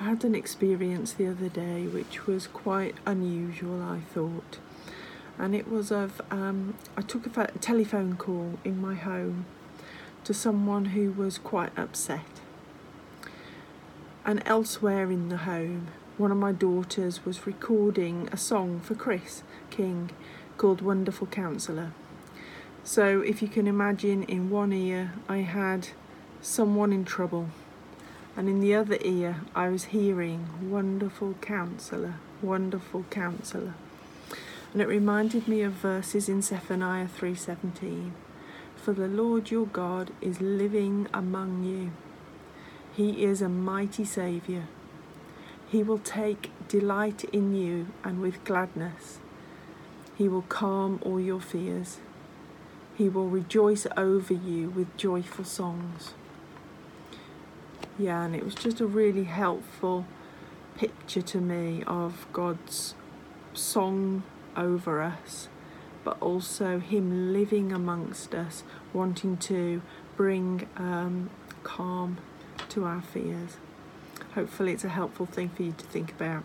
I had an experience the other day which was quite unusual, I thought. And it was of, um, I took a, a telephone call in my home to someone who was quite upset. And elsewhere in the home, one of my daughters was recording a song for Chris King called Wonderful Counselor. So, if you can imagine, in one ear I had someone in trouble, and in the other ear I was hearing Wonderful Counselor, Wonderful Counselor. And it reminded me of verses in Zephaniah 3:17. For the Lord your God is living among you. He is a mighty Saviour. He will take delight in you and with gladness. He will calm all your fears. He will rejoice over you with joyful songs. Yeah, and it was just a really helpful picture to me of God's song over us, but also Him living amongst us, wanting to bring um, calm to our fears. Hopefully, it's a helpful thing for you to think about.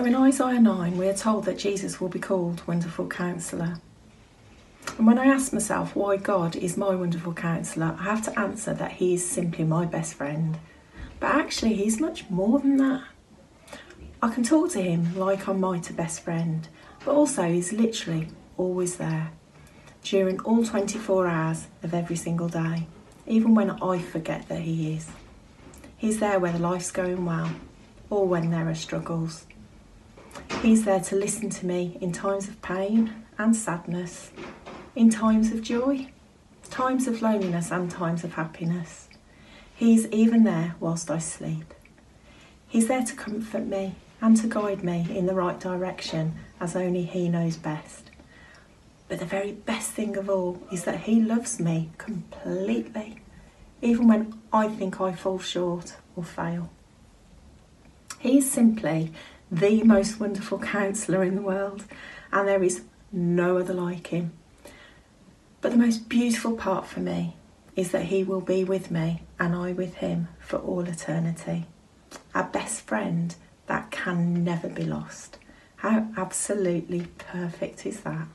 So in Isaiah 9, we are told that Jesus will be called Wonderful Counselor. And when I ask myself why God is my wonderful counsellor, I have to answer that He is simply my best friend. But actually, He's much more than that. I can talk to Him like I might a best friend, but also He's literally always there during all 24 hours of every single day, even when I forget that He is. He's there whether life's going well or when there are struggles. He's there to listen to me in times of pain and sadness in times of joy, times of loneliness, and times of happiness. He's even there whilst I sleep. He's there to comfort me and to guide me in the right direction as only He knows best. But the very best thing of all is that He loves me completely, even when I think I fall short or fail. He is simply the most wonderful counsellor in the world, and there is no other like him. But the most beautiful part for me is that He will be with me and I with Him for all eternity. Our best friend that can never be lost. How absolutely perfect is that?